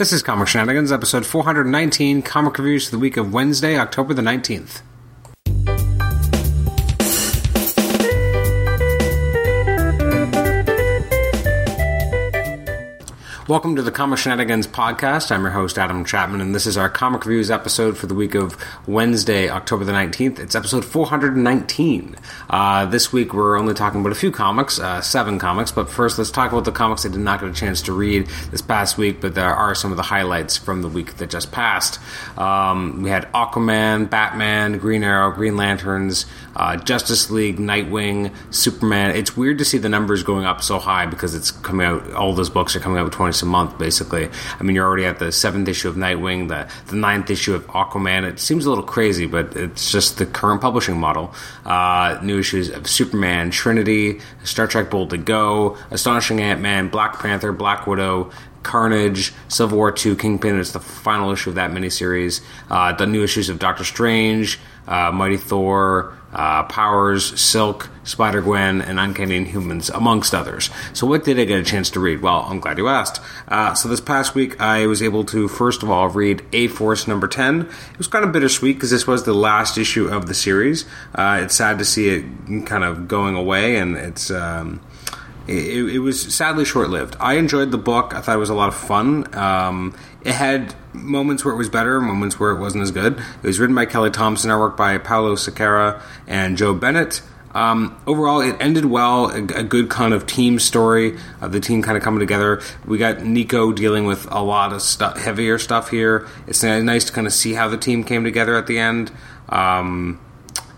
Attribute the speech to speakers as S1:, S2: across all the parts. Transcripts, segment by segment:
S1: This is Comic Shenanigans, episode 419, comic reviews for the week of Wednesday, October the 19th. Welcome to the Comic Shenanigans podcast. I'm your host, Adam Chapman, and this is our comic reviews episode for the week of Wednesday, October the 19th. It's episode 419. Uh, this week we're only talking about a few comics, uh, seven comics, but first let's talk about the comics I did not get a chance to read this past week, but there are some of the highlights from the week that just passed. Um, we had Aquaman, Batman, Green Arrow, Green Lanterns, uh, Justice League, Nightwing, Superman. It's weird to see the numbers going up so high because it's coming out, all those books are coming out 20 a month, basically. I mean, you're already at the seventh issue of Nightwing, the, the ninth issue of Aquaman. It seems a little crazy, but it's just the current publishing model. Uh, new issues of Superman, Trinity, Star Trek Boldly Go, Astonishing Ant Man, Black Panther, Black Widow, Carnage, Civil War II, Kingpin. It's the final issue of that miniseries. Uh, the new issues of Doctor Strange, uh, Mighty Thor, uh, Powers, Silk, Spider Gwen, and Uncanny Inhumans, amongst others. So, what did I get a chance to read? Well, I'm glad you asked. Uh, so, this past week, I was able to, first of all, read A Force number 10. It was kind of bittersweet because this was the last issue of the series. Uh, it's sad to see it kind of going away, and it's. Um, it, it, was sadly short lived. I enjoyed the book. I thought it was a lot of fun. Um, it had moments where it was better, moments where it wasn't as good. It was written by Kelly Thompson, artwork by Paulo Siqueira and Joe Bennett. Um, overall, it ended well. A, a, good kind of team story of the team kind of coming together. We got Nico dealing with a lot of stuff, heavier stuff here. It's nice to kind of see how the team came together at the end. Um,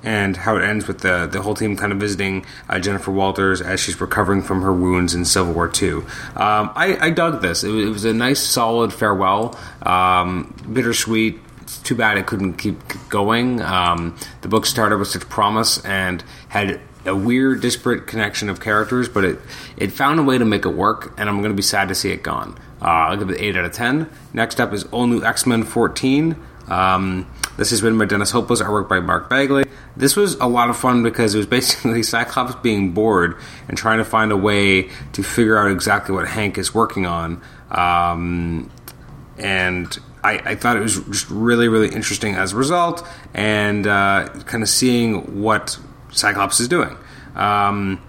S1: and how it ends with the the whole team kind of visiting uh, Jennifer Walters as she's recovering from her wounds in Civil War II. Um, I, I, dug this. It was, it was, a nice, solid farewell. Um, bittersweet. It's too bad it couldn't keep going. Um, the book started with such promise and had a weird, disparate connection of characters, but it it found a way to make it work, and I'm going to be sad to see it gone. Uh, I'll give it 8 out of 10. Next up is All New X Men 14. Um, this has been by Dennis Hopeless, artwork by Mark Bagley. This was a lot of fun because it was basically Cyclops being bored and trying to find a way to figure out exactly what Hank is working on. Um, and I, I, thought it was just really, really interesting as a result, and uh, kind of seeing what Cyclops is doing. Um,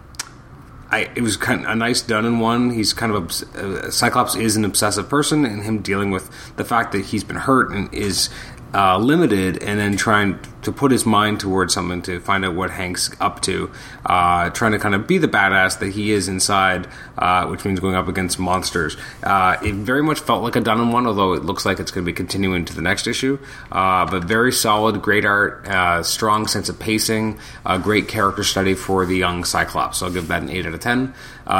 S1: I, it was kind of a nice done in one. He's kind of uh, Cyclops is an obsessive person, and him dealing with the fact that he's been hurt and is uh, limited and then trying to put his mind towards something to find out what Hank's up to, uh, trying to kind of be the badass that he is inside, uh, which means going up against monsters. Uh, it very much felt like a done in one, although it looks like it's going to be continuing to the next issue. Uh, but very solid, great art, uh, strong sense of pacing, a great character study for the young Cyclops. So I'll give that an 8 out of 10.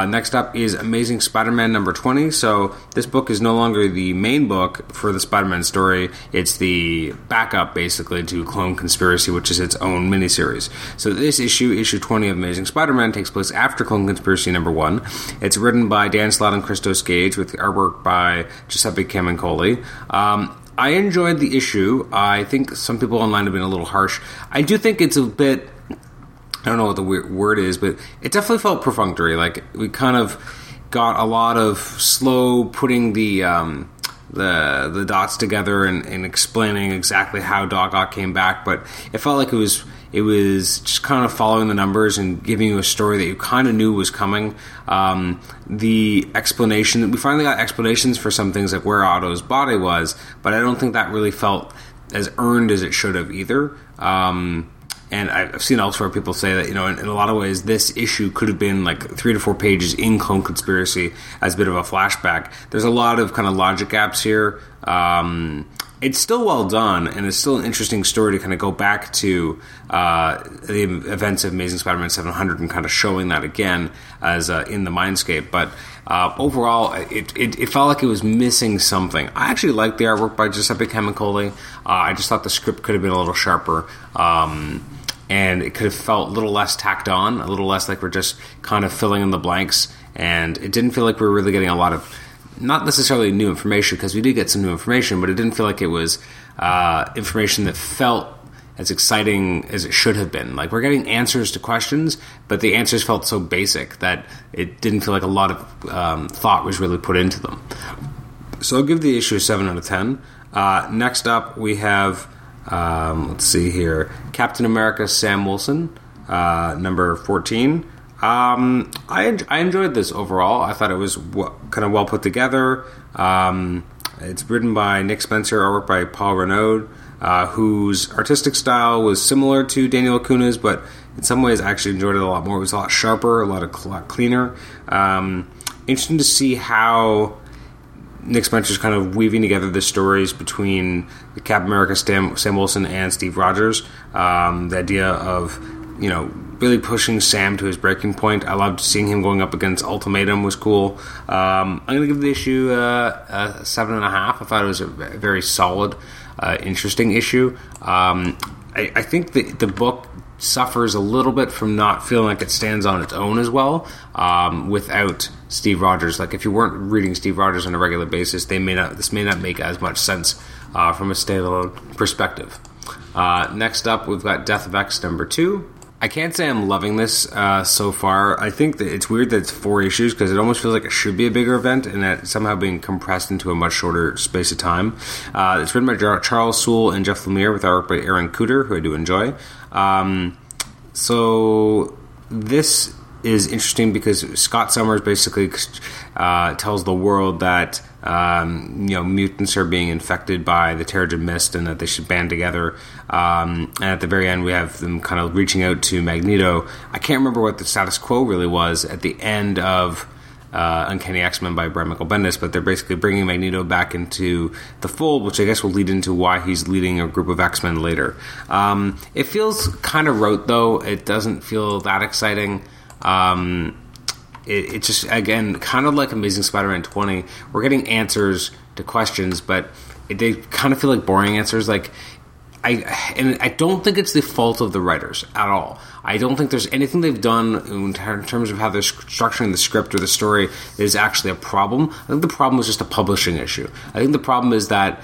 S1: next up is Amazing Spider Man number 20. So this book is no longer the main book for the Spider Man story, it's the backup basically to Clone Conspiracy, which is its own miniseries. So this issue, issue 20 of Amazing Spider-Man, takes place after Clone Conspiracy number one. It's written by Dan Slott and Christos Gage with artwork by Giuseppe Camuncoli. Um, I enjoyed the issue. I think some people online have been a little harsh. I do think it's a bit. I don't know what the word is, but it definitely felt perfunctory. Like we kind of got a lot of slow putting the um, the the dots together and, and, explaining exactly how Doc Ock came back, but it felt like it was it was just kind of following the numbers and giving you a story that you kind of knew was coming. Um, the explanation that we finally got explanations for some things like where Otto's body was, but I don't think that really felt as earned as it should have either. Um, and I've seen elsewhere people say that you know in, in, a lot of ways this issue could have been like three to four pages in Clone Conspiracy as a bit of a flashback. There's a lot of kind of logic gaps here. Um, it's still well done, and it's still an interesting story to kind of go back to uh, the events of Amazing Spider-Man 700 and kind of showing that again as uh, in the Mindscape. But uh, overall, it, it, it, felt like it was missing something. I actually liked the artwork by Giuseppe Camuncoli. Uh, I just thought the script could have been a little sharper. Um, and it could have felt a little less tacked on, a little less like we're just kind of filling in the blanks. And it didn't feel like we were really getting a lot of, not necessarily new information, because we did get some new information, but it didn't feel like it was uh, information that felt as exciting as it should have been. Like we're getting answers to questions, but the answers felt so basic that it didn't feel like a lot of um, thought was really put into them. So I'll give the issue a 7 out of 10. Uh, next up, we have, um, let's see here, Captain America Sam Wilson, uh, number 14. Um, I, I enjoyed this overall. I thought it was w- kind of well put together. Um, it's written by Nick Spencer, artwork by Paul Renaud, uh, whose artistic style was similar to Daniel Acuna's, but in some ways I actually enjoyed it a lot more. It was a lot sharper, a lot, of, a lot cleaner. Um, interesting to see how Nick Spencer's kind of weaving together the stories between the Cap America Sam, Sam Wilson and Steve Rogers. Um, the idea of you know really pushing Sam to his breaking point. I loved seeing him going up against Ultimatum was cool. Um, I'm going to give the issue uh, a seven and a half. I thought it was a very solid, uh, interesting issue. Um, I, I, think the the book suffers a little bit from not feeling like it stands on its own as well um, without Steve Rogers. Like if you weren't reading Steve Rogers on a regular basis, they may not. This may not make as much sense uh, from a standalone perspective. Uh, next up, we've got Death of X number two. I can't say I'm loving this uh, so far. I think that it's weird that it's four issues because it almost feels like it should be a bigger event and that somehow being compressed into a much shorter space of time. Uh, it's written by Charles Soule and Jeff Lemire with art by Aaron Kuder, who I do enjoy. Um, so this is interesting because Scott Summers basically uh, tells the world that um, you know mutants are being infected by the Terrigen Mist and that they should band together. Um, and at the very end, we have them kind of reaching out to Magneto. I can't remember what the status quo really was at the end of. Uh, Uncanny X Men by Brian Michael Bendis, but they're basically bringing Magneto back into the fold, which I guess will lead into why he's leading a group of X Men later. Um, it feels kind of rote, though. It doesn't feel that exciting. Um, it, just again kind of like Amazing Spider-Man 20. We're getting answers to questions, but it, they kind of feel like boring answers. Like I and I don't think it's the fault of the writers at all. I don't think there's anything they've done in terms of how they're structuring the script or the story is actually a problem. I think the problem is just a publishing issue. I think the problem is that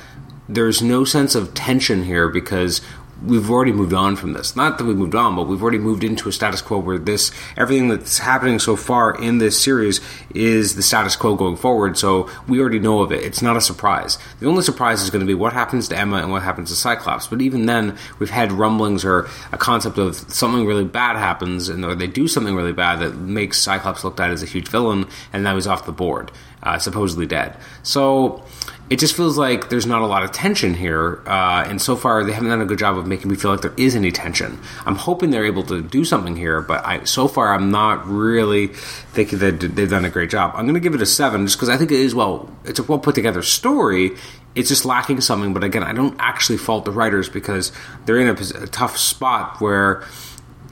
S1: there's no sense of tension here because we've already moved on from this. Not that we moved on, but we've already moved into a status quo where this everything that's happening so far in this series is the status quo going forward. So we already know of it. It's not a surprise. The only surprise is going to be what happens to Emma and what happens to Cyclops. But even then, we've had rumblings or a concept of something really bad happens, and or they do something really bad that makes Cyclops looked at as a huge villain, and now he's off the board, uh, supposedly dead. So it just feels like there's not a lot of tension here, uh, and so far they haven't done a good job of making me feel like there is any tension. I'm hoping they're able to do something here, but I, so far I'm not really thinking that they've done a great job. I'm going to give it a seven just because I think it is well, it's a well put together story. It's just lacking something, but again, I don't actually fault the writers because they're in a, a tough spot where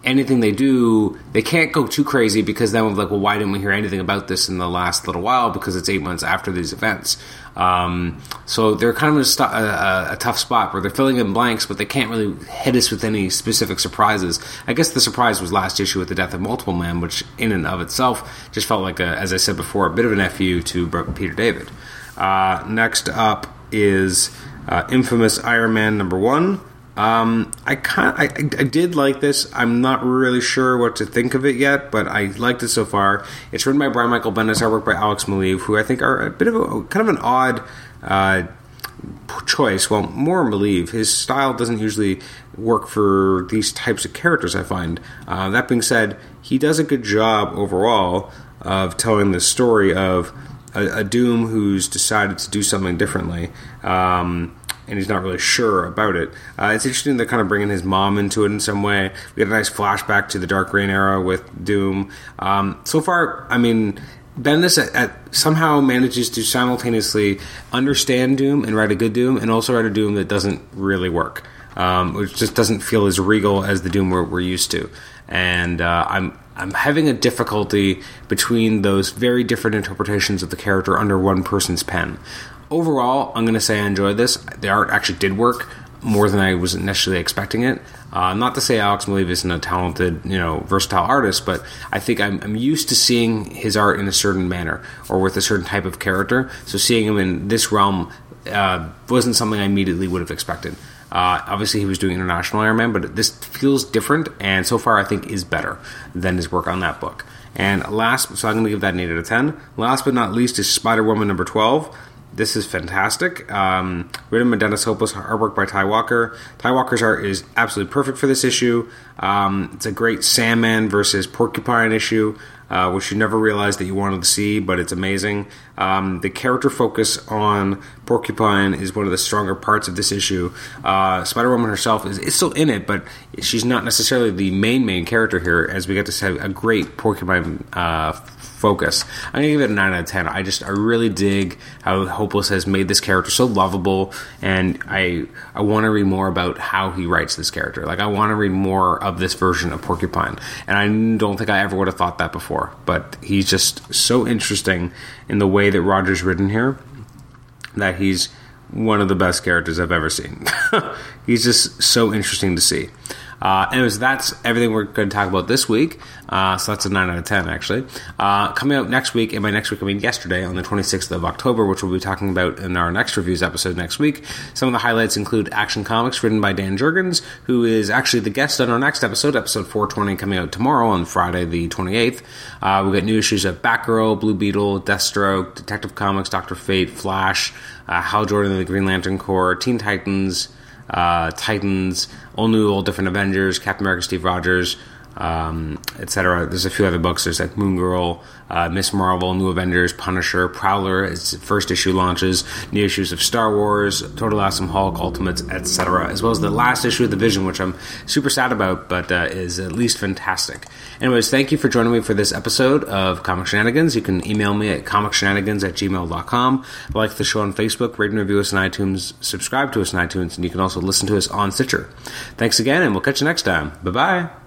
S1: anything they do, they can't go too crazy because then we're like, well, why didn't we hear anything about this in the last little while? Because it's eight months after these events. Um, so they're kind of in a, st- a, a, tough spot where they're filling in blanks, but they can't really hit us with any specific surprises. I guess the surprise was last issue with the death of Multiple Man, which in and of itself just felt like, a, as I said before, a bit of an fu to Peter David. Uh, next up is uh, infamous Iron Man number one. Um, I, kind I, I did like this. I'm not really sure what to think of it yet, but I liked it so far. It's written by Brian Michael Bendis, artwork by Alex Maleev, who I think are a bit of a kind of an odd uh, choice. Well, more Maleev. His style doesn't usually work for these types of characters. I find. Uh, that being said, he does a good job overall of telling the story of a, a Doom who's decided to do something differently. Um, and he's not really sure about it. Uh, it's interesting they're kind of bringing his mom into it in some way. We get a nice flashback to the Dark Reign era with Doom. Um, so far, I mean, Bendis at, at, somehow manages to simultaneously understand Doom and write a good Doom, and also write a Doom that doesn't really work, um, which just doesn't feel as regal as the Doom we're, we're used to. And uh, I'm I'm having a difficulty between those very different interpretations of the character under one person's pen overall, I'm going to say I enjoyed this. The art actually did work more than I was initially expecting it. Uh, not to say Alex Maleev isn't a talented, you know, versatile artist, but I think I'm, I'm, used to seeing his art in a certain manner or with a certain type of character. So seeing him in this realm uh, wasn't something I immediately would have expected. Uh, obviously, he was doing International Iron Man, but this feels different, and so far I think is better than his work on that book. And last, so I'm going to give that an 8 out of 10. Last but not least is Spider Woman number 12 this is fantastic. Um, written by Dennis Hopeless, artwork by Tigh Walker. Tigh Walker's art is absolutely perfect for this issue. Um, it's a great Sandman versus Porcupine issue. Uh, which you never realized that you wanted to see, but it's amazing. Um, the character focus on Porcupine is one of the stronger parts of this issue. Uh, Spider Woman herself is, is, still in it, but she's not necessarily the main main character here, as we get to have a great Porcupine uh, focus. I'm gonna give it a nine out of ten. I just I really dig how Hopeless has made this character so lovable, and I I want to read more about how he writes this character. Like I want to read more of this version of Porcupine, and I don't think I ever would have thought that before. But he's just so interesting in the way that Roger's written here that he's one of the best characters I've ever seen. he's just so interesting to see. Uh, anyways, that's everything we're going to talk about this week. Uh, so that's a 9 out of 10, actually. Uh, coming out next week, and by next week I mean yesterday, on the 26th of October, which we'll be talking about in our next reviews episode next week. Some of the highlights include Action Comics, written by Dan Jurgens, who is actually the guest on our next episode, episode 420, coming out tomorrow on Friday the 28th. Uh, we've got new issues of Batgirl, Blue Beetle, Deathstroke, Detective Comics, Doctor Fate, Flash, uh, Hal Jordan and the Green Lantern Corps, Teen Titans, uh, Titans, all new, all different Avengers, Captain America, Steve Rogers, um, etc. There's a few other books. There's like Moon Girl, uh, Miss Marvel, New Avengers, Punisher, Prowler. Its first issue launches. New issues of Star Wars, Total Awesome Hulk, Ultimates, etc. As well as the last issue of the Vision, which I'm super sad about, but uh, is at least fantastic. Anyways, thank you for joining me for this episode of Comic Shenanigans. You can email me at comicshenanigans at gmail.com. Like the show on Facebook, rate and review us on iTunes, subscribe to us on iTunes, and you can also listen to us on Stitcher. Thanks again, and we'll catch you next time. Bye bye.